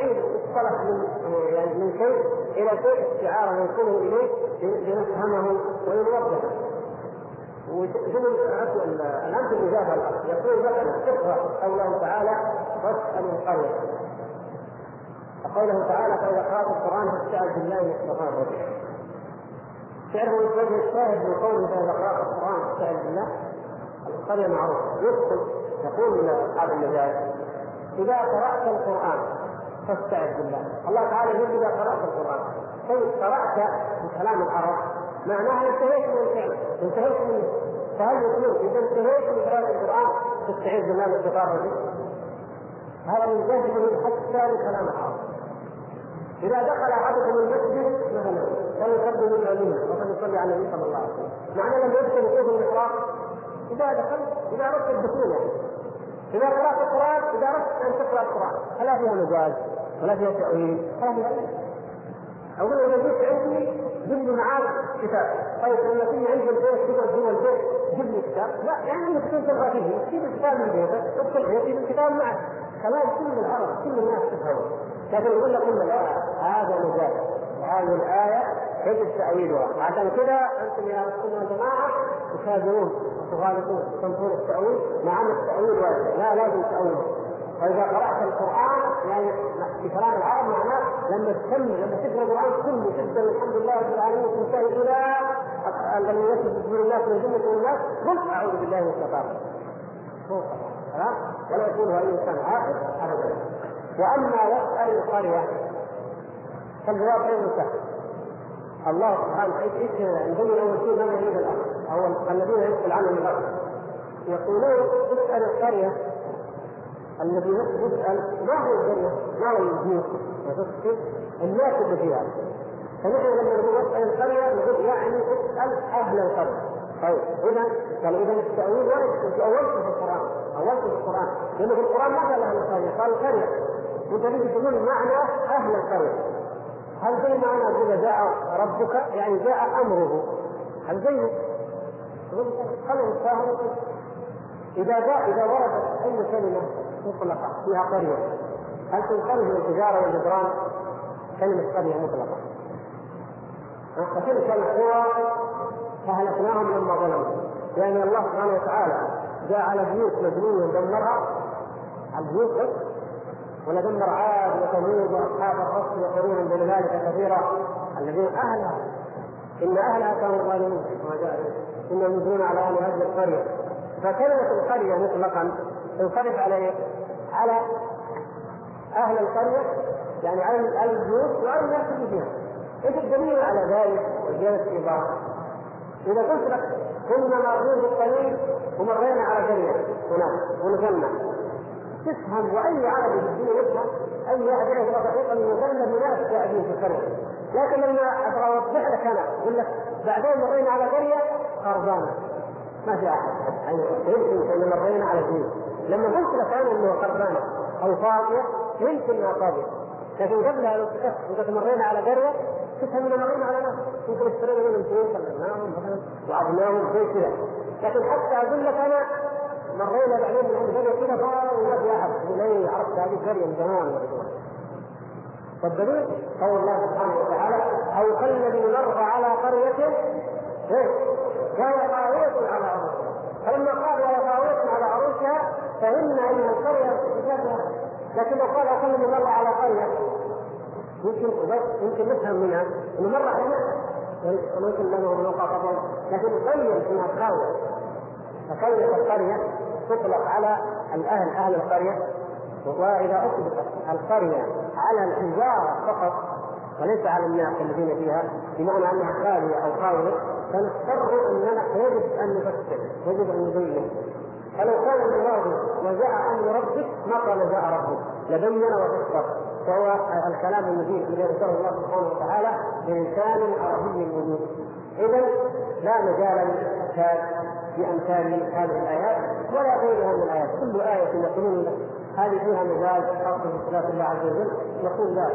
نعيد الصلاه من يعني من شيء إلى شيء استعارة ننقله إليه لنفهمه ولنوضحه وجمل الامثله الاجابه يقول مثلا تقرا قوله تعالى واسأل القرية وقوله تعالى فإذا قرأت القرآن فاستعذ بالله من الشيطان الرجيم تعرفوا الشاهد من قوله فإذا قرأت القرآن فاستعذ بالله القرية معروفة. يدخل يقول لاصحاب المجال إذا قرأت القرآن فاستعذ بالله الله. تعالى يقول إذا قرأت القرآن. كيف قرأت بكلام العرب معناها انتهيت من الفعل. انتهيت منه فهل يقول إذا انتهيت من قراءة القرآن تستعيذ بالله من الشيطان الرجيم؟ هذا من جهله حتى لكلام العرب إذا دخل أحدكم المسجد مثلا فليقدم العلم وفليصلي على النبي صلى الله عليه وسلم. معنى لم يدخل وقوف المحراب إذا دخلت إذا أردت الدخول يعني. إذا قرأت القرآن إذا أردت أن تقرأ القرآن. فلا فيها مجاز. ولا فيها فيها أقول إذا جيت عندي جيب لي معاك كتاب. طيب لما تيجي عند البيت تقعد جوا البيت جيب لي كتاب. لا يعني انك تنتبه فيه تجيب الكتاب من بيتك تدخل بيتي الكتاب معك. كمان كل العرب كل الناس تفهم لكن يقول لك لا هذا مجاز هذه الآية يجب تاويلها عشان كذا أنتم يا السنة والجماعه تخاذلون وتغالطون تنظرون التأويل مع أن التأويل واجب. لا لازم تاويله واذا قرأت القرآن يعني في كلام العرب معناه لما تكمل لما تقرأ القرآن كله تبدا الحمد لله رب العالمين وتنتهي إلى الذي يسجد من الناس والجنه والناس قل أعوذ بالله من الشيطان ولا يقولها اي انسان عاقل أبدا. وأما يسال القرية فالجواب غير سهل. الله سبحانه إيش يبين اول شيء ماذا يريد الآخر أو الذين يسال عنهم الآخر يقولون اسال القرية الذي يسال ما هو الجنة؟ ما هو البيوت؟ الناس اللي فيها فنحن لما نقول اسال القرية نقول يعني أسأل أهل القرية. طيب اذا قال اذا التأويل ورد في اولته في القرآن. اولته في القرآن. لأنه في القرآن ما قال أهل القرية قال القريه وانت تيجي تقول معنى أهل القرية. هل زي معنى اذا جاء ربك؟ يعني جاء أمره. هل زي؟ خلوا الفاهم إذا جاء إذا وردت أي كلمة مطلقة فيها قرية. هل تنقل من التجارة والجدران؟ كلمة قرية مطلقة. فتلك القرى فهلكناهم لما ظلموا. لأن الله سبحانه وتعالى جعل بيوت مبنيه ودمرها البيوت بس ولا دمر عاد وثمود وأصحاب الرس وقرونا بين ذلك كثيرا الذين أهلها. إن أهلها كانوا ظالمين كما جاء. انهم يدرون على أهل هذه القرية. فكلمة القرية مطلقا تنصرف على إيه؟ على أهل القرية يعني على البيوت وعلى الناس اللي فيها. إيش الدليل على ذلك وزياده الايضاح؟ إذا قلت لك كنا مارين بالطريق ومرينا على قريه هناك ونزلنا تفهم وأي عربي في الدنيا يفهم اي واحد يعرف دقيقه من نزلنا بناس قاعدين في القرية. لكن لما أبغى أوضح لك أنا أقول لك بعدين مرينا على قرية خربانة. ما في أحد. يعني يمكن إن مرينا على بيوت لما قلت لك أنا إنه خربانه أو فاضية يمكن إنها فاضية. لكن قبلها لو سكت مرينا على قريه تفهم ان مرينا على ناس. يمكن اشترينا منهم شيء خليناهم مثلا وعظناهم كذا لكن حتى أقول لك أنا مرينا بعدين من عند قريه كذا وما في أحد اي عرفت هذه قريه من زمان والدليل قول الله سبحانه وتعالى أو كالذي مر على قرية وهي خاوية على عروشها فلما قال وهي خاوية على عروشها فهمنا ان القريه بذاتها لو قال أو كالذي مر على قرية. يمكن يمكن نفهم منها إنه مر علينا وممكن له موقع قبل لكن يبين انها خاويه فكلمه القرية تطلق على الأهل أهل القرية. وإذا أطلقت القرية على الحجارة فقط وليس على الناس الذين فيها بمعنى أنها خالية أو خاوية فنضطر اننا يجب أن نفسر يجب أن نبين. فلو كان المراد وجاء أمر ربك ما قال جاء ربك. لبين وفسر فهو الكلام المفيد الذي ذكره الله سبحانه وتعالى بلسان عربي مبين اذا لا مجال للاستشهاد بامثال هذه الآيات ولا غيرها من الآيات. كل آية يقولون هذه فيها مجال خاص بصفات الله عز وجل. نقول لا.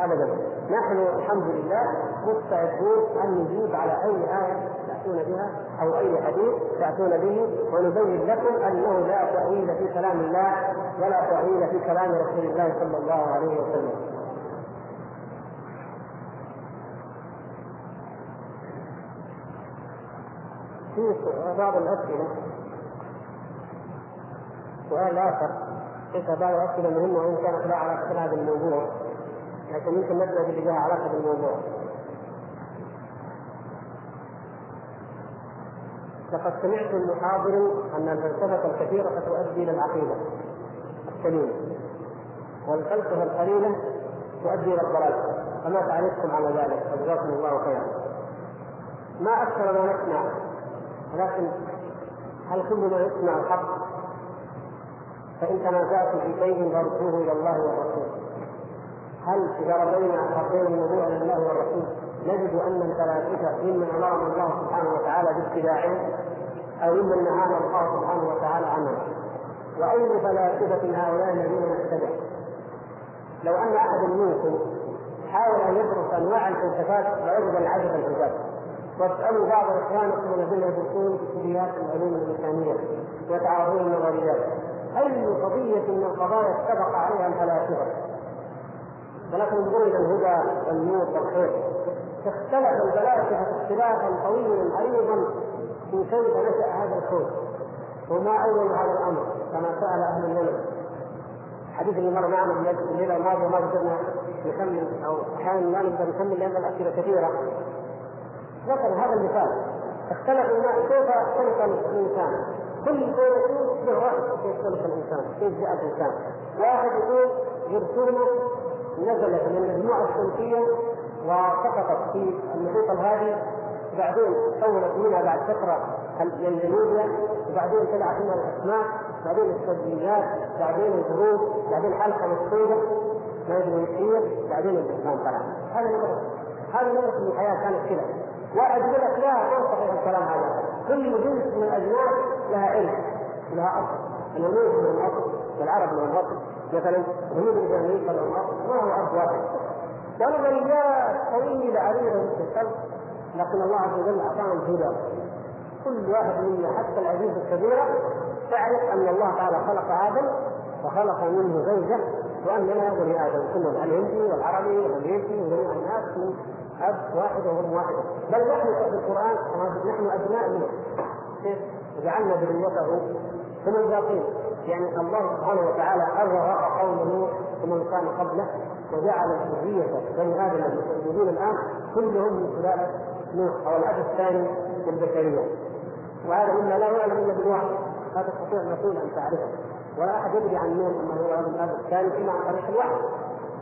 ابدا. نحن الحمد لله مستعدون أن نجيب على أي آية تأتون بها أو أي حديث تأتون به ونبين لكم أنه لا تأويل في كلام الله ولا تأويل في كلام رسول الله صلى الله عليه وسلم. في بعض الأسئلة. سؤال آخر. ليس بعض الأسئلة مهمة وإن كانت لا علاقة بهذا الموضوع لكن يمكن نبدأ باللي لها علاقة بالموضوع. لقد سمعت من محاضر أن الفلسفة الكثيرة تؤدي إلى العقيدة. السليمه والفلسفه القليلة تؤدي إلى الضلال. فما تعرفكم على ذلك؟ فجزاكم الله خيرا. ما أكثر ما نسمع ولكن هل كل ما يسمع الحق؟ فإن تنازعتم في شيء فردوه إلى الله والرسول. هل إذا رضينا ردينا الموضوع إلى الله والرسول نجد أن الفلاسفة ممن أمرهم الله سبحانه وتعالى باتباعهم أو ممن نهانا الله سبحانه وتعالى عنهم وأي فلاسفه هؤلاء الذين نتبع. لو أن أحد منكم حاول أن يدرس أنواع الفلسفات لوجد العجب العجاب واسألوا بعض إخوانكم الذين يدرسون في كليات العلوم الانسانيه ويتعرضون النظريات. أي قضية من القضايا اتفق عليها الفلاسفة؟ ولكن انظروا إلى الهدى والنور والخير. اختلف الفلاسفة اختلافا طويلا عريضا في كيف نشأ هذا الكون. وما اول هذا الأمر كما سأل أهل العلم. الحديث اللي مر معنا الليلة الماضيه ما قدرنا نكمل أو أحيانا لا نقدر نكمل لأن الأسئلة كثيرة. ذكر هذا المثال. اختلف الناس كيف خلق الإنسان؟ كل شيء له راي كيف خلق الإنسان؟ كيف جاء الإنسان؟ واحد يقول جرثومه نزلت من المجموعة الشمسية وسقطت في المحيط الهادي بعدين كونت منها بعد فترة الجنوبيا وبعدين طلعت منها الاسماك بعدين الثدييات بعدين الجروب بعدين حلقه مسدوده ما يدري وش هي بعدين الانسان طلع. هذا نظرة هذا نظرة من الحياة كانت كذا. لك لا ما صحيح الكلام هذا. كل جنس من الأجناس لها علم لها أصل. اليهود من الأصل والعرب من الاصل مثلا الهنود الجاهليين من الاصل ما هو أب واحد؟ ونظريات طويله عريضه مثل الخلق لكن الله عز وجل اعطانا الهدى كل واحد منا حتى العزيز الكبيرة تعرف أن الله تعالى خلق آدم وخلق منه زوجة وأننا بني آدم كلنا الهندي والعربي والامريكي وجميع الناس من أب واحد وأم واحد. بل نحن في القرآن نحن أبناء منه. كيف؟ وجعلنا ذريته هم الباقين. يعني الله سبحانه وتعالى أغرق قوم نوح ومن كان قبله وجعل ذرية بني آدم الموجودين الآن كلهم من سلالة نوح أو الأب الثاني للبشرية وهذا مما لا يعلم إلا بالوحي لا تستطيع الرسول أن تعرفه. ولا أحد يدري عن نوح أنه هو الأب الثاني إلا عن طريق الوحي.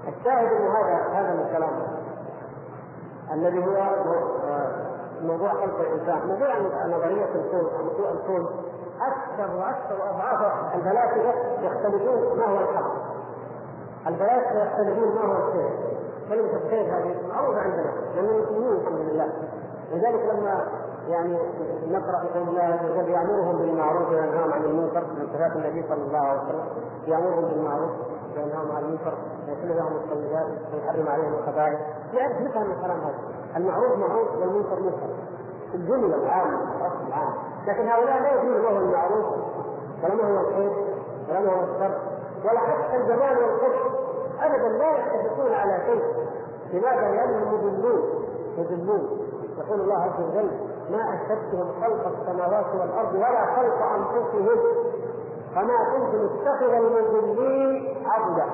الشاهد أن هذا هذا الكلام الذي هو موضوع خلق الإنسان، موضوع نظريه الكون موضوع الكون. أكثر وأكثر واضعاف الفلاسفه يختلفون ما هو الحق. الفلاسفه يختلفون ما هو الخير. كلمة الخير هذه معروفه عندنا. لأن المسلمين الحمد لله. لذلك لما يعني نقرأ قول الله عز وجل يأمرهم بالمعروف وينهاهم عن المنكر من صفات النبي صلى الله عليه وسلم يأمرهم بالمعروف وينهاهم عن المنكر ويحل لهم الطيبات ويحرم عليهم الخبائث. يعرف نفهم الكلام هذا؟ المعروف معروف والمنكر منكر. الجملة العامة الاصل العام. لكن هؤلاء لا يدرون ما هو المعروف ولا ما هو الخير ولا ما هو الشر ولا حتى الجمال والقدر. ابدا لا يتفقون على شيء. لماذا؟ لأنهم مذلون مذلون يقول الله عز وجل ما اشهدتهم خلق السماوات والأرض ولا خلق أنفسهم فما كنت متخذ المذلين عبدا.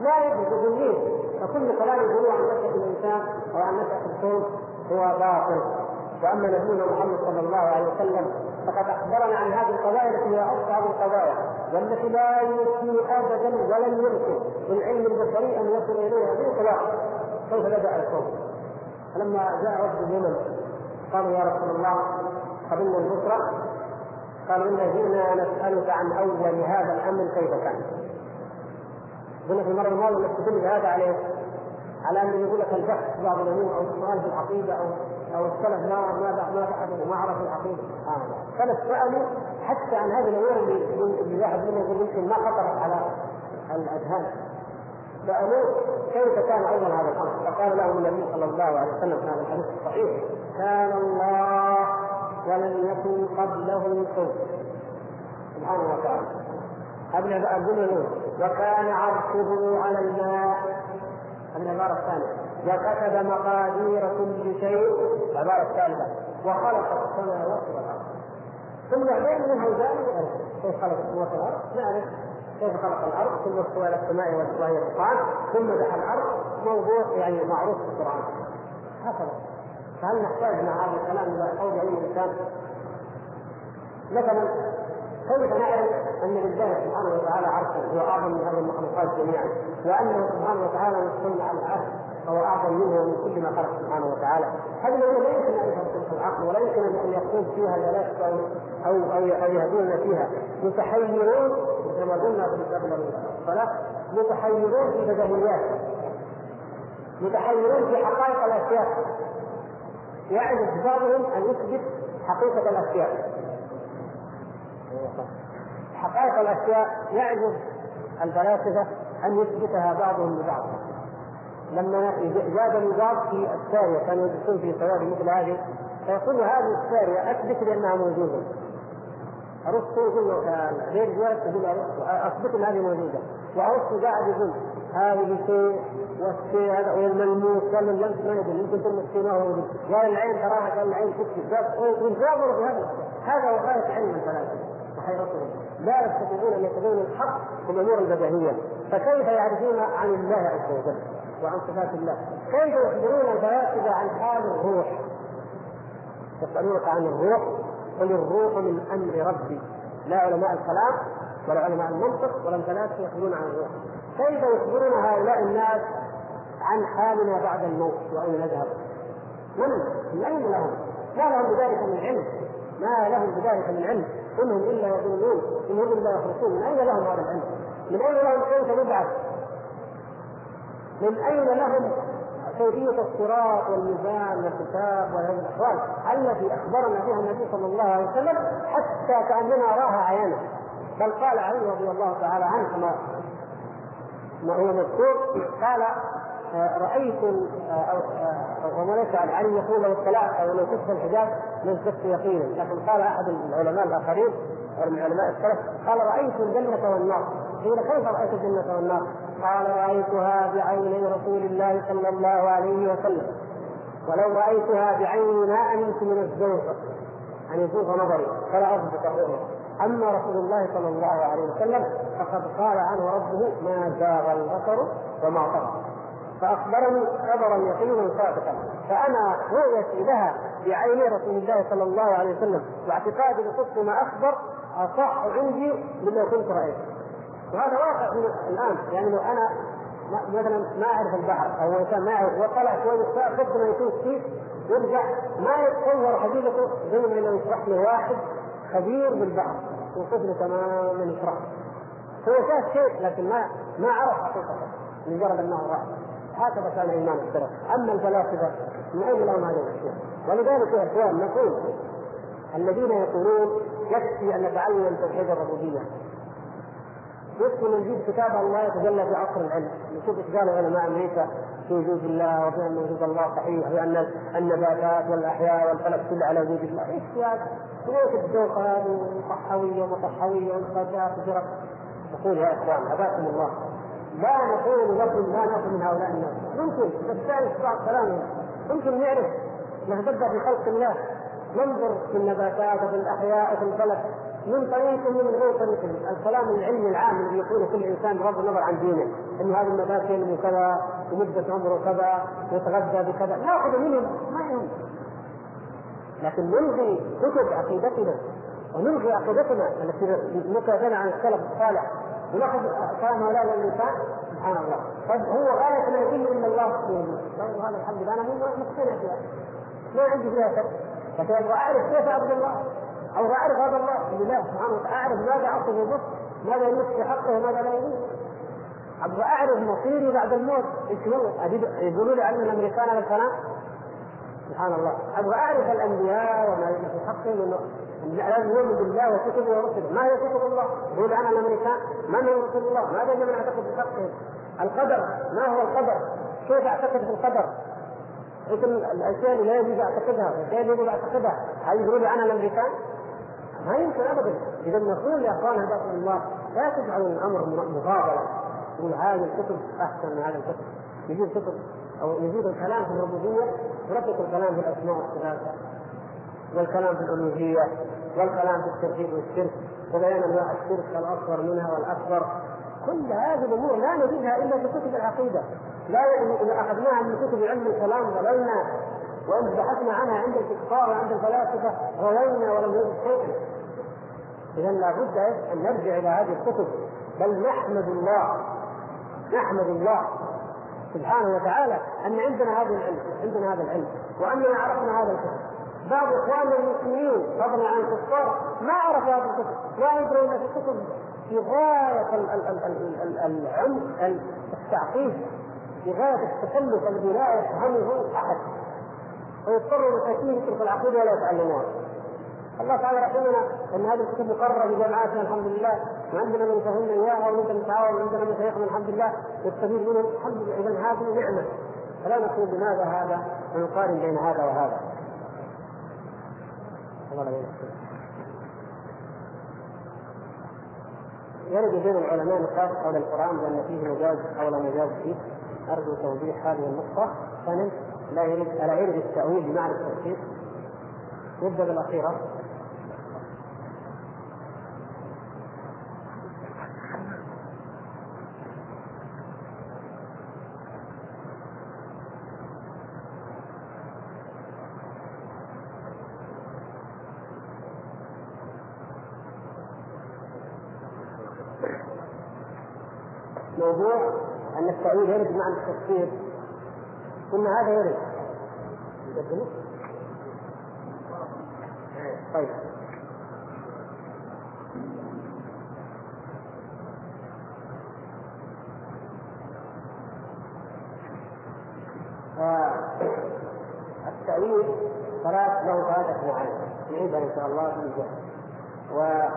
لا يجوز مذلين فكل كلام يقولوه عن نشأة الإنسان أو عن نشأة الكون هو باطل. وأما نبينا محمد صلى الله عليه وسلم فقد أخبرنا عن هذه القضايا التي هي أصعب القضايا والتي لا يمكن أبدا ولن يمكن للعلم البشري أن يصل إليها. بإطلاق كيف بدأ الكون فلما جاء رب اليمن قالوا يا رسول الله قبلنا النصرة قالوا إنا جئنا نسألك عن أول هذا الأمر كيف كان قلنا في المره الماضيه انك تدل هذا عليه على انه يقول لك البحث بعض الأمور أو السؤال في العقيدة أو أو السلف ما ما ما بحثوا وما عرفوا العقيدة آه. السلف سألوا حتى عن هذه الأمور اللي, اللي واحد منهم يقول يمكن ما خطرت على الأذهان سالوه كيف كان أول هذا الأمر؟ فقال لهم النبي صلى الله عليه وسلم في هذا الحديث الصحيح كان الله ولم يكن قبله شيء سبحانه وتعالى الجمله الاولى وكان عرشه على الماء. هذه العباره الثانية وكتب مقادير كل شيء. العباره الثالثه وخلق السماوات والأرض. ثم بعدين منها ذلك؟ كيف خلق السماوات والأرض؟ نعرف كيف خلق الأرض؟ ثم استوى إلى السماء دخان ثم دحى الأرض. موضوع يعني معروف في القرآن. هكذا. فهل نحتاج مع هذا الكلام إلى قول أي إنسان؟ مثلا كيف نعرف أن لله سبحانه وتعالى عرشا هو أعظم من هذه المخلوقات جميعا وأنه سبحانه وتعالى مستولى على العرش فهو أعظم منه ومن كل ما خلق سبحانه وتعالى. هذه الأمور لا يمكن أن يفهم العقل ولا يمكن أن يقول فيها الفلاسفه أو أو أو يهدون فيها. متحيرون كما قلنا قبل الصلاه متحيرون في بدهيات متحيرون في حقائق الأشياء. يعجز بعضهم أن يثبت حقيقة الأشياء. حقائق الأشياء يعجز الفلاسفة أن يثبتها بعضهم لبعض. لما جاب النظام في الساريه كانوا يدرسون في سواد مثل هذه فيقول هذه الساريه أثبت لأنها موجودة. أرسطو يقول غير جواد تقول أثبت إن هذه موجودة. وأرسطو قاعد يقول هذه شيء والشيء هذا والملموس قال اللمس ما يدري يمكن تلمس شيء ما هو قال العين تراها قال العين تكشف ويتناظروا في هذا هو غايه علم الفلاسفه وحيرتهم لا يستطيعون أن يتبعون الحق في الأمور البديهيه فكيف يعرفون عن الله عز وجل وعن صفات الله؟ كيف يخبرون الفلاسفة عن حال الروح؟ يسألونك عن الروح قل الروح من أمر ربي. لا علماء الكلام ولا علماء المنطق ولا الفلاسفه يقولون عن الروح كيف يخبرون هؤلاء الناس عن حالنا بعد الموت وأين نذهب؟ من؟ من أين لهم؟ ما لهم بذلك من علم ما لهم بذلك من علم انهم إلا يظنون إن هم إلا يخرجون من أين لهم هذا العلم؟ من أين لهم كيف نبعث؟ من أين لهم كيفية الصراط والميزان والكتاب وهذه الأحوال التي أخبرنا بها النبي صلى الله عليه وسلم حتى كأننا راها عيانا بل قال علي رضي الله تعالى عنه كما ما هو مذكور قال آه، رايت آه، آه، عن علي يقول لو الصلاه أو لو كشف الحجاب لازددت يقينا. لكن قال أحد العلماء الآخرين من علماء السلف قال رايت الجنة والنار. قيل كيف رأيت الجنة والنار؟ قال رأيتها بعيني رسول الله صلى الله عليه وسلم. ولو رأيتها بعيني ما أمنت من الزوج ان يزوغ نظري فلا اصدق الرؤيا أما رسول الله صلى الله عليه وسلم فقد قال عنه ربه ما زاغ البصر وما طغى. فأخبرني خبرا يقينا صادقا فأنا رؤيتي لها بعيني رسول الله صلى الله عليه وسلم واعتقادي بصدق ما أخبر أصح عندي مما كنت رأيته. وهذا واقع الآن. يعني لو أنا مثلا ما أعرف البحر أو إنسان ما يعرف وطلع شوي قد ما يكون فيه يرجع. ما يتصور حقيقته لو يشرح له واحد خبير بالبحر يوصف له تماما يشرح هو شاف شيء لكن ما ما عرف حقيقته مجرد أنه رأى. هكذا كان إيمان السلف أما الفلاسفة من أين لهم هذه الاشياء ولذلك يا إخوان نقول الذين يقولون يكفي أن نتعلم توحيد الربوبية. يكفي نجيب كتاب الله يتجلى في عصر العلم. نشوف إيش قالوا علماء أمريكا في وجود الله وبأن وجود الله صحيح وأن النباتات والأحياء والفلك كله على وجود الله. إيش هذا؟ ليش الدوق هذه صحويه ومصحوية ونقاشات وفرق نقول يا إخوان هداكم الله. لا نقول لكم لا ناخذ من هؤلاء الناس. ممكن نستانس بعض كلامهم. ممكن نعرف نتبع في خلق الله. ننظر في النباتات وفي الأحياء وفي الفلك. من طريق من غير طريق. الكلام العلمي العام اللي يقوله كل إنسان بغض النظر عن دينه. إنه هذا النبات ينمو كذا ومدة عمره كذا ويتغذى بكذا. ناخذ منهم ما يهم. لكن نلغي كتب عقيدتنا ونلغي عقيدتنا التي نكتبنا عن السلف الصالح. ونأخذ كلام هؤلاء الإنسان. سبحان الله. طيب هو غايه ما يدل إلا الله طيب هذا الحمد لله. أنا مقتنع فيها. ما عندي فيها شك. لكن أبغى أعرف كيف أعبد الله. أو أعرف هذا الله لله سبحانه وتعالى أعرف ماذا اعطي به ماذا يمس في حقه وماذا لا يمس أبغى أعرف مصيري بعد الموت إيش هو يقولوا لي ان الأمريكان هذا الكلام سبحان الله أبغى أعرف الأنبياء وما في حقهم لازم نؤمن بالله وكتبه ورسله ما هي كتب الله؟ يقول أنا الأمريكان من هو رسول الله؟ ماذا يجب أن أعتقد بحقهم؟ القدر ما هو القدر؟ كيف أعتقد في القدر؟ الأشياء اللي لا يجوز أعتقدها والاشياء اللي يجب أعتقدها؟ هل يقولوا لي أنا الأمريكان؟ ما يمكن ابدا. إذا نقول يا أخوان هداكم الله لا تجعل الأمر مفاضله تقول هذه الكتب أحسن من هذه الكتب. يجيب كتب أو يزيد الكلام في الربوبية ويترك الكلام في الأسماء والصفات والكلام في الالوهيه والكلام في التوحيد والشرك. وبيان أنواع الشرك الاصغر منها والأكبر. كل هذه الأمور لا نجدها إلا في كتب العقيدة. لا إذا أخذناها من كتب علم الكلام ضللنا. وإن بحثنا عنها عند الكفار وعند الفلاسفة غوينا ولم نجد شيئا. اذا لابد أن نرجع إلى هذه الكتب. بل نحمد الله نحمد الله سبحانه وتعالى أن عندنا هذا العلم عندنا هذا العلم وأننا عرفنا هذا الكتب. بعض إخواننا المسلمين فضلا عن الكفار ما عرفوا هذه الكتب. لا يدرون إن الكتب في غاية العمق التعقيد في غاية التكلف الذي لا يفهمه أحد. ويضطر المساكين يترك العقيدة ولا يتعلموها الله تعالى يقولنا إن هذه الكتب مقرره في جامعاتنا الحمد لله. وعندنا من يفهمنا إياها ونقدر نتعاون وعندنا مشايخنا الحمد لله. نستفيد منهم الحمد لله إذا هذه نعمة. فلا نقول لماذا هذا ونقارن بين هذا وهذا. يرد بين العلماء نقاش حول القرآن بأن فيه مجاز أو لا مجاز فيه. أرجو توضيح هذه النقطة. ثانيا لا يرد ألا يرد التأويل بمعنى التفسير نبدا بالأخيرة. موضوع أن التأويل يرد معنى التفسير. قلنا هذا يرد. طيب. التأويل ثلاث له ثلاثة معاني نعيدها إن شاء الله. في ولا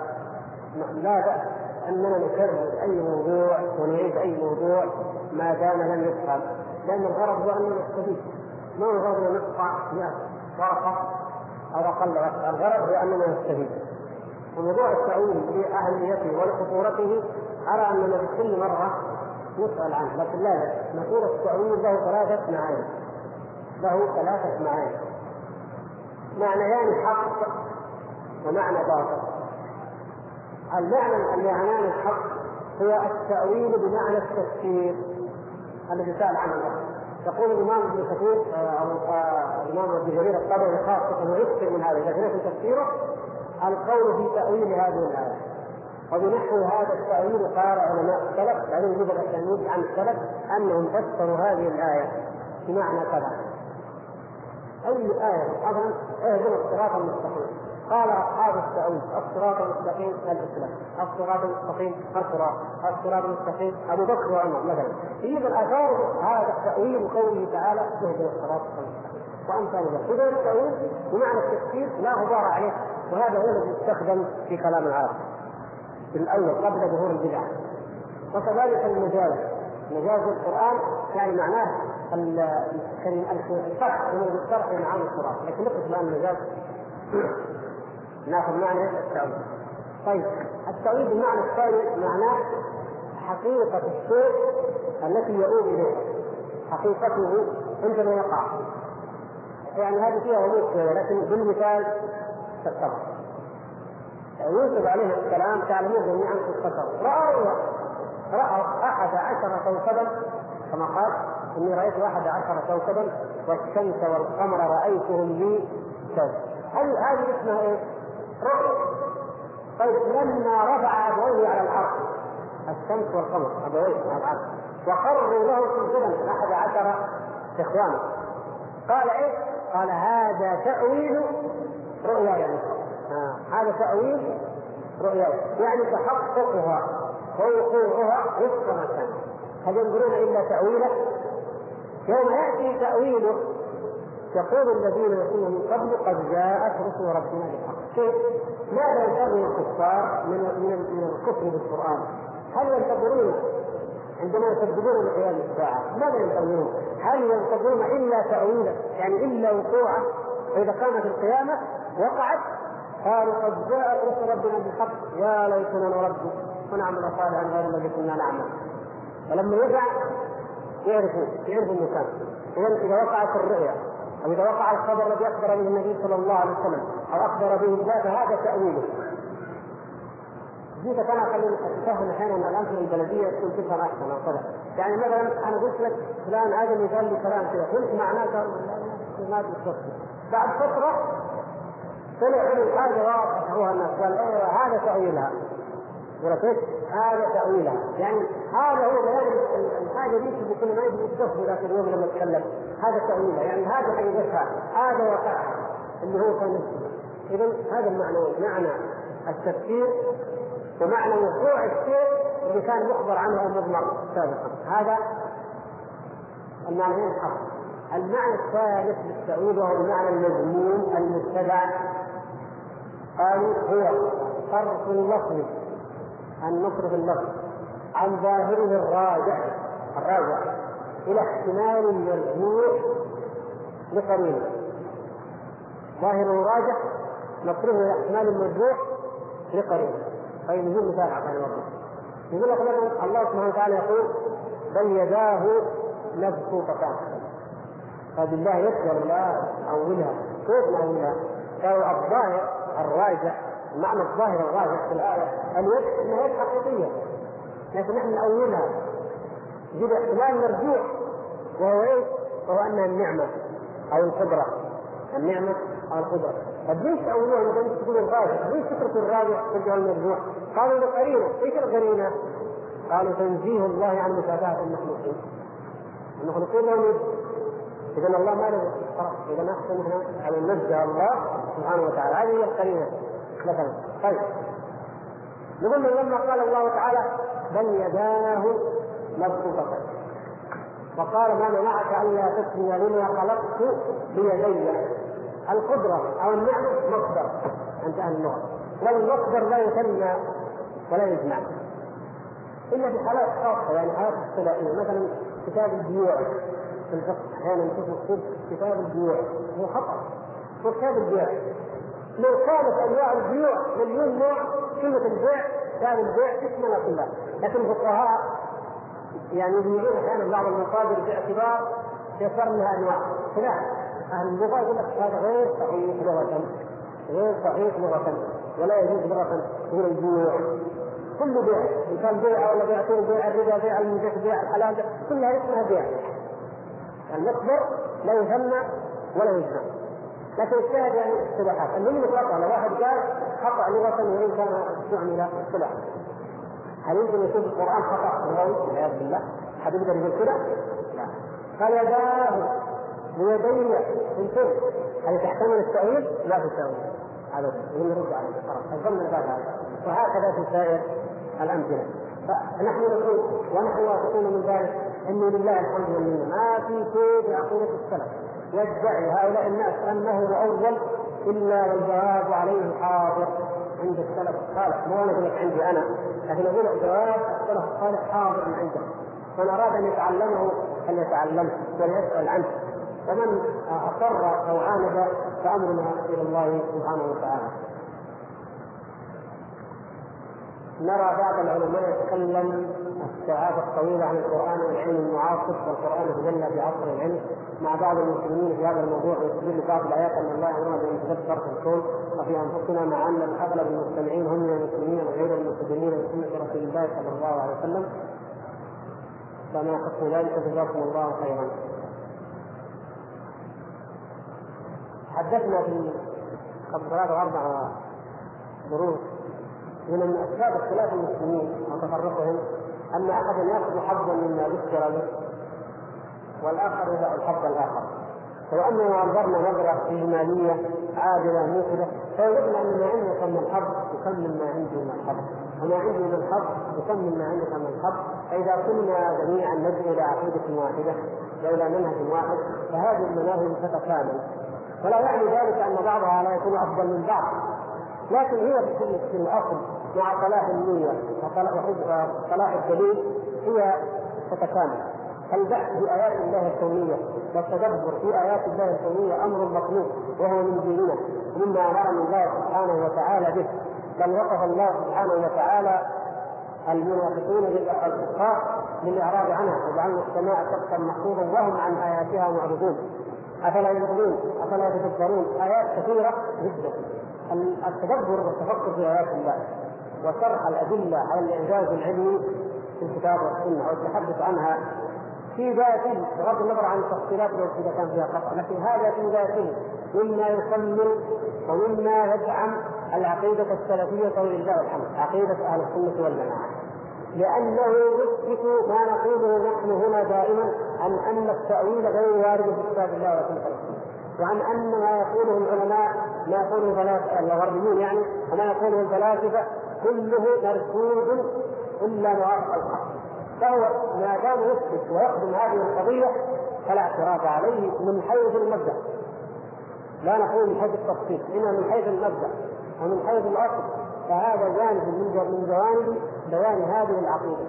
بأس أننا نكرر أي موضوع ونعيد أي موضوع ما دام لم يفهم. لأن الغرض هو أن نستفيد ما هو الغرض أن نقطع ورقة أو أقل الغرض هو أننا نستفيد وموضوع التأويل لأهميته ولخطورته أرى أننا في كل مرة نسأل عنه لكن لا نقول التأويل له ثلاثة معاني. له ثلاثة معاني. معنيان حق ومعنى باطل. المعنى المعنى الحق هو التأويل بمعنى التفسير. الذي سأل عنه يقول الإمام ابن كثير آه، أو آه، الإمام ابن جرير الطبري خاصه ويكثر من هذا اذا في تفسيره القول في تأويل هذه الآية. وبنحو هذا التأويل قال علماء السلف بعدين يجب التلميذ عن السلف أنهم فسروا هذه الآية بمعنى كذا. أي آية مثلا اهدنا الصراط المستقيم قال أصحاب التاويل الصراط المستقيم الإسلام الصراط المستقيم القران الصراط المستقيم أبو بكر وعمر مثلا. يجب الاثار هذا التاويل قوله تعالى اهدنا الصراط المستقيم. وامثال ذلك. اذا التأويل بمعنى التفسير لا غبار عليه وهذا هو الذي يستخدم في كلام العرب. الأول قبل ظهور البدع. وكذلك المجاز. مجاز القرآن يعني معناه الشرح من الشرح معاني القران لكن نقص الان المجاز. ناخذ معنى التأويل. طيب التأويل بالمعنى الثاني معناه حقيقة الشيء التي يؤول إليها. حقيقته عندما يقع. يعني هذه فيها غموض لكن بالمثال تتضح يوسف عليه السلام تعلمون جميعا قصته رأوا رأوا أحد عشر كوكبا كما قال إني رأيت أحد عشر كوكبا والشمس والقمر رأيتهم لي كذا. هل هذه اسمها إيه؟ رؤية طيب لما رفع ابويه على الأرض الشمس والقمر ابويه على الأرض وخروا له سجدا أحد عشر اخوانه قال إيه؟ قال هذا تأويل رؤيا يعني آه. هذا تأويل رؤيا يعني تحققها ووقوعها وفق ما كان هل ينظرون إلا تأويله؟ يوم يأتي تأويله يقول الذين يقولون من قبل قد جاءت رسل ربنا بالحق كيف؟ ماذا ينتظر الكفار من من من الكفر بالقرآن؟ هل ينتظرون عندما يكذبون بقيام الساعة ماذا ينتظرون؟ هل ينتظرون إلا تاويله يعني إلا وقوعه فإذا قامت القيامة وقعت قالوا قد جاءت رسل ربنا بالحق يا ليتنا نرد ونعمل صالحا غير الذي كنا نعمل فلما يقع يعرفوا يعرفوا المكان اذا إذا وقعت الرؤيا أو إذا وقع الخبر الذي أخبر به النبي صلى الله عليه وسلم أو أخبر به الله فهذا تاويله جيت أنا خليني أتفهم أحيانا الأمثلة البلدية تكون تفهم احسن أو كذا يعني مثلا أنا قلت لك فلان آدم قال لي كلام كذا قلت معناه ما بعد فترة طلع لي حاجة واضحه الناس قال إيه هذا تأويلها. وركزت هذا تاويلها يعني هذا هو بيان الحاجة دي في كل ما يجي يستفسر ذاك اليوم لما يتكلم هذا تاويلها يعني هذا حقيقتها هذا واقعها اللي هو كان اذا هذا المعنى معنى التفسير ومعنى وقوع الشيء اللي كان مخبر عنه أو مضمر سابقا. هذا المعنى الحق. المعنى الثالث للتأويل وهو المعنى المذموم المتبع قالوا هو صرف اللفظ أن نصرف اللفظ عن ظاهره الراجع الراجع إلى احتمال مرجوع لقرينة. ظاهره راجع نصرفه إلى احتمال مرجوع لقرينة. طيب نجيب مثال عشان نوضح يقول لك مثلا الله سبحانه وتعالى يقول بل يداه مبسوطتان فبالله يقدر لا أولها كيف نأولها؟ قالوا الظاهر الراجح المعنى الظاهر الراجح في الآية اليد أنها يد حقيقية لكن نحن نأولها يجب احتمال مرجوع وهو إيش؟ وهو انها النعمة أو القدرة. النعمة أو القدرة. طيب ليش تأولوها مثلا تقول الراجح؟ ليش فكرة الراجح ترجع المرجوع؟ قالوا لقرينة، إيش القرينة؟ قالوا تنزيه الله عن مشابهة المخلوقين. المخلوقين لهم اذا الله ما له اذا احسن إحنا ان ننزه الله سبحانه وتعالى. هذه هي القرينة. مثلا. طيب. نقول لما قال الله تعالى بل يداه مبسوطتان وقال ما منعك ألا تسجد لما خلقت بيدي؟ القدرة أو النعمه مصدر. عند أهل اللغة والمصدر لا يثنى ولا يجمع. إلا في حالات خاصة يعني حالات اصطلاحيه مثلا كتاب البيوع في الفقه. أحيانا نشوف كتاب البيوع هو خطأ. هو كتاب البيوع لو كانت أنواع البيوع مليون نوع كلمه البيع كان البيع تشمل كلها لكن الفقهاء يعني يبيعون أحيانا بعض المصادر باعتبار يصير لها أنواع. خلاف. أهل اللغة يقول لك هذا غير صحيح لغة غير صحيح لغة ولا يجوز لغة تقول البيوع. كل بيع إن كان بيع ولا بيع بيع الربا بيع المنجح بيع الحلال كلها اسمها بيع. المصدر لا يثنى ولا يجمع لكن الشاهد يعني اصطلاحات. المهم خطا لو واحد قال خطأ لغة وإن كان استعمل اصطلاح. هل يمكن يكون القرآن خطأ؟ لغوي والعياذ بالله؟ حد يقدر يقول كذا؟ لا. قال يداه بيدي أنتم هل تحتمل التأويل؟ لا في التأويل. ابدا نرد عليه خلاص هذا. وهكذا في سائر الأمثلة. فنحن نقول ونحن واثقون من ذلك انه لله الحمد والمنه ما في شيء في عقيده السلف. يدعي هؤلاء الناس أنه مؤول إلا والجواب عليه حاضر عند السلف الصالح. مو أنا أقول لك عندي أنا لكن أقول جواب السلف الصالح حاضر عنده. من أراد أن يتعلمه فليتعلمه وليسال عنه. ومن اصر أو عاند فأمرنا إلى الله سبحانه وتعالى. نرى بعض العلماء يتكلم الساعات الطويلة عن القرآن والعلم المعاصر والقران تجلى بعصر العلم. مع بعض المسلمين في هذا الموضوع ويستدل بعض الآيات أن الله أمرنا بأن نتدبر في الكون وفي أنفسنا مع أن اغلب المستمعين هم من المسلمين وغير المستدلين بسنه رسول الله صلى الله عليه وسلم. فما حكم ذلك؟ جزاكم الله خيرا. حدثنا في قبل ثلاث واربع دروس. من اسباب اختلاف المسلمين وتفرقهم أن احدا يأخذ حظا مما ذكر به والآخر يدع الحظ الآخر. ولو اننا انظرنا نظرة إجمالية عادلة موقده فوجدنا ان ما عندك من الحظ يكمل ما عندي من الحظ وما عندي من الحظ يكمل ما عندك من الحظ فإذا كنا جميعا ندعو إلى عقيدة واحدة والى منهج واحد فهذه المناهج تتكامل. ولا يعني ذلك أن بعضها لا يكون أفضل من بعض. لكن هي في الأصل مع صلاح النية وصلاح الدليل هي تتكامل. البحث في آيات الله الكونية والتدبر في آيات الله الكونية أمر مطلوب وهو من ديننا مما أمرنا الله سبحانه وتعالى به. بل وقف الله سبحانه وتعالى المنافقين الكفار للإعراض عنها وجعلنا السماء سقفا محفوظا وهم عن آياتها معرضون. أفلا ينظرون أفلا يتدبرون آيات كثيرة جدا. التدبر والتفكر في آيات الله وشرح الأدلة على الإعجاز العلمي في الكتاب والسنة والتحدث عنها في ذاته بغض النظر عن التفصيلات التي كان فيها خطا لكن هذا في ذاته مما يكمل ومما يدعم العقيدة السلفية ولله الحمد عقيدة أهل السنة والجماعة. لأنه يثبت ما نقوله نحن هنا دائما عن أن التأويل غير وارد في كتاب الله وسنة وعن أن ما يقوله العلماء ما يقوله الفلاسفه الغربيون يعني وما يقوله الفلاسفة كله مرفوض إلا موافق الحق. فهو ما دام يثبت ويخدم هذه القضية فلا اعتراض عليه من حيث المبدأ. لا نقول من حيث التفصيل إنما من حيث المبدأ ومن حيث الأصل. فهذا جانب من جوانب بيان هذه العقيدة.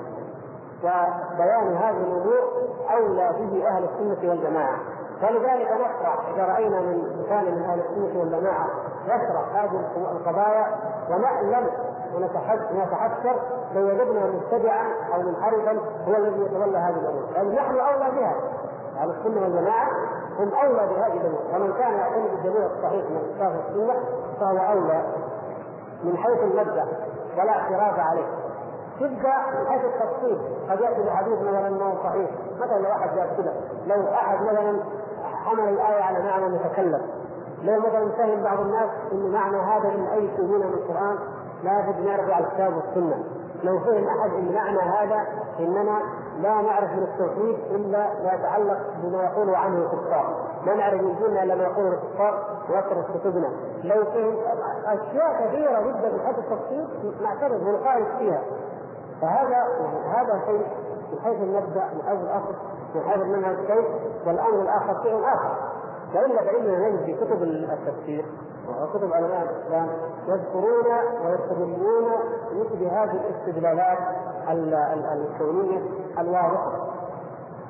وبيان هذه الأمور أولى به أهل السنة والجماعة. فلذلك نشرع إذا رأينا من كان من أهل السنة والجماعة يشرح هذه القضايا ونعلم ونتحسر لو وجدنا مبتدعا أو منحرفا هو الذي يتولى هذه الأمور، يعني نحن أولى بها. أهل السنة والجماعة هم أولى بهذه الأمور، ومن كان يعتمد بالدليل الصحيح من الكتاب والسنة فهو أولى من حيث المبدأ ولا اعتراض عليه. تبقى من حيث التفصيل. قد يأتي بحديث مثلا انه صحيح، مثلا لو واحد جاب كذا، لو أحد مثلا حمل الآية على معنى متكلم. لو مثلا فهم بعض الناس إن معنى هذا من أي سنين من القرآن لابد نرجع الكتاب والسنة لو فهم أحد إن معنى هذا إننا لا نعرف من التوحيد إلا ما يتعلق بما يقول عنه الكفار، لا نعرف من ديننا إلا ما يقوله الكفار ويترك كتبنا، لو فهم أشياء كثيرة جدا من حيث التفصيل نعترض ونخالف فيها. فهذا هذا شيء من حيث المبدا من حيث الاصل من حيث المنهج شيء والامر الآخر شيء آخر. والا فاننا نجد في كتب التفسير وكتب علماء الإسلام يذكرون ويستدلون مثل هذه الاستدلالات الكونية الواضحة.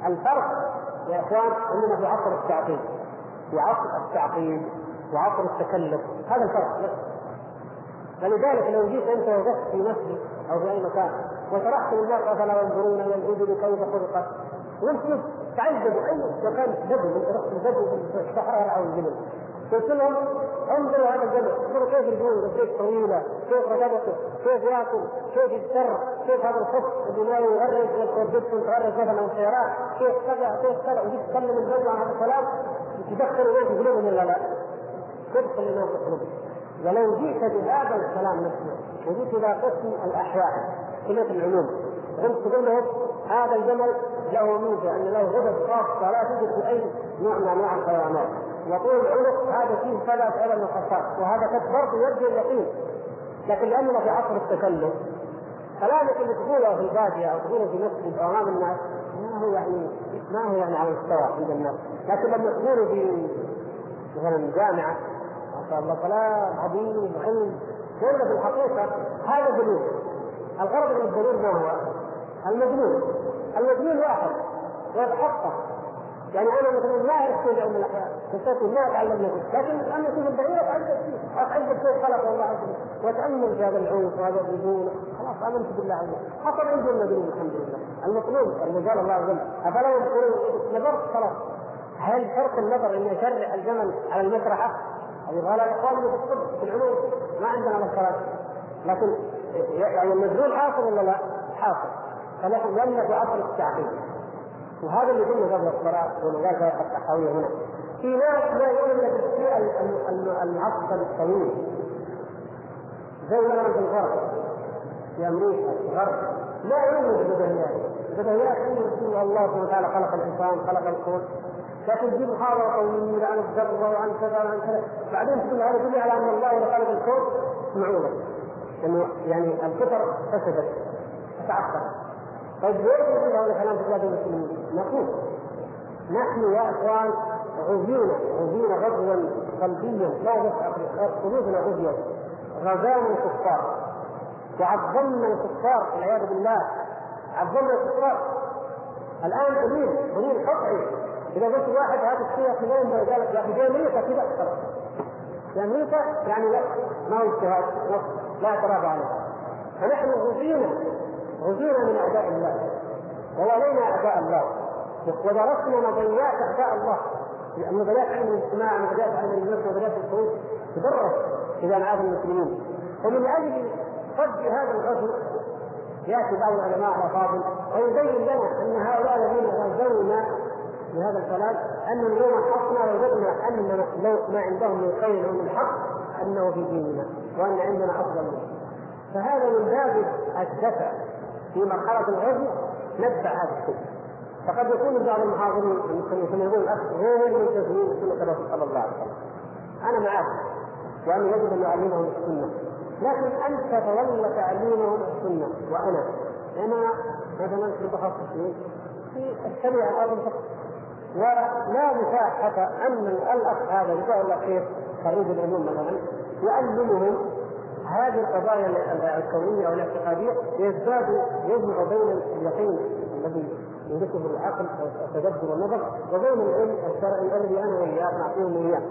الفرق يا إخوان أننا في عصر التعقيد في عصر التعقيد وعصر التكلف هذا الفرق فلذلك لو جيت أنت وقفت في مسجد أو في أي مكان وشرحت للناس أفلا ينظرون إلى الابل كيف خلقت وانت تعجبوا. أي مكان بدو بدو في الصحراء أو الجبل؟ قلت لهم انظروا هذا الجبل. انظروا كيف الجبل كيف طويلة؟ كيف رقبته كيف ياكل كيف يضطر كيف هذا الخف اللي ما يغرق؟ وتوددكم تغرق مثلا السيارات كيف كذا كيف كذا وجيت تكلم الجو عن هذا الكلام؟ تدخل الناس في قلوبهم ولا لا؟ تدخل الناس في قلوبهم ولو جئت بهذا الكلام نفسه وجئت إلى قسم الاحياء كليه العلوم. وانت تقول لهم هذا الجمل له ميزة أن له غدد خاصه لا توجد في أي نوع من أنواع الحيوانات وطول العنق هذا فيه كذا كذا من الخصائص وهذا برضه يرجع اليقين. لكن لاننا في عصر التكلم كلامك اللي تقوله في البادية أو تقوله في مسجد أمام الناس ما هو يعني ما هو يعني على المستوى عند الناس. لكن لما تقوله في مثلا جامعة ما شاء الله كلام عظيم علم كله في الحقيقة هذا دليل. الغرض من الدليل ما هو؟ المجنون. المجنون واحد ويتحقق. يعني أنا مثلا ما اعرف كيف علم الاحياء قصتي ما اتعلم له لكن أنا أشوف البعير اتعجب فيه. اتعجب كيف خلق الله عز وجل وأتأمل في هذا العنف وهذا الرجول خلاص آمنت بالله عز وجل حصل عندي المجنون الحمد لله. المطلوب اللي قال الله عز وجل أفلا يذكرون نظرت خلاص. هل فرق النظر اني اشرع الجمل على المسرحة؟ هذه قال اخواننا في الطب في العلوم ما عندنا الكلام لكن يعني النزول حاصل ولا لا؟ حاصل. فنحن لم في عصر التعقيد وهذا اللي قلنا قبل الصلاه ولذلك التحاويه هنا. في ناس لا يؤمن بالشيء المعقد الطويل. زي مثلا في الغرب. في أمريكا في الغرب لا يؤمن بالبدهيات البدهيات يقول الله سبحانه وتعالى خلق الإنسان خلق الكون. لكن تجيب محاضره طويلة عن الذره وعن كذا وعن كذا. بعدين تقول هذا يدل على أن الله هو خلق الكون؟ معونه انه يعني الفطر فسدت. تتعثر طيب ليش يقول هذا الكلام في بلاد المسلمين؟ نقول نحن يا إخوان غزينا غزينا غزوا قلبيا لا بس قلوبنا غزيت غزانا الكفار. وعظمنا الكفار والعياذ بالله. عظمنا الكفار. الآن دليل دليل قطعي. إذا قلت واحد هذا الشيء في وين قال لك يا أخي في أمريكا كذا في أمريكا يعني لا ما هو اجتهاد لا اعتراض عليه. فنحن غزينا غزينا من أعداء الله. ووالينا أعداء الله. ودرسنا نظريات أعداء الله. نظريات علم الاجتماع نظريات علم النفس نظريات الخروج تدرس في جامعات المسلمين. ومن أجل صد هذا الغزو يأتي بعض العلماء الافاضل ويبين لنا أن هؤلاء الذين غزونا بهذا الكلام أن اليوم حقنا وجدنا أن ما عندهم من خير ومن حق أنه في ديننا وأن عندنا أفضل منه. فهذا من باب الدفع. في مرحلة الغزو ندفع هذا الشيء. فقد يكون بعض المحاضرين المسلمين يقول الأخ غير ملتزمين بسنه الرسول صلى الله عليه وسلم. أنا معك وان يجب أن نعلمهم السنة. لكن أنت تولى تعليمهم السنة وأنا. أنا مثلا في تخصص في الشريعه أو الفقه ولا مساحة أن الأخ هذا جزاه الله خير خريج العلوم مثلا يعلمهم هذه القضايا الكونية أو الاعتقادية يزداد يجمع بين اليقين الذي يدركه العقل والتدبر والنظر وبين العلم الشرعي الذي أنا وإياك نعطيهم إياه.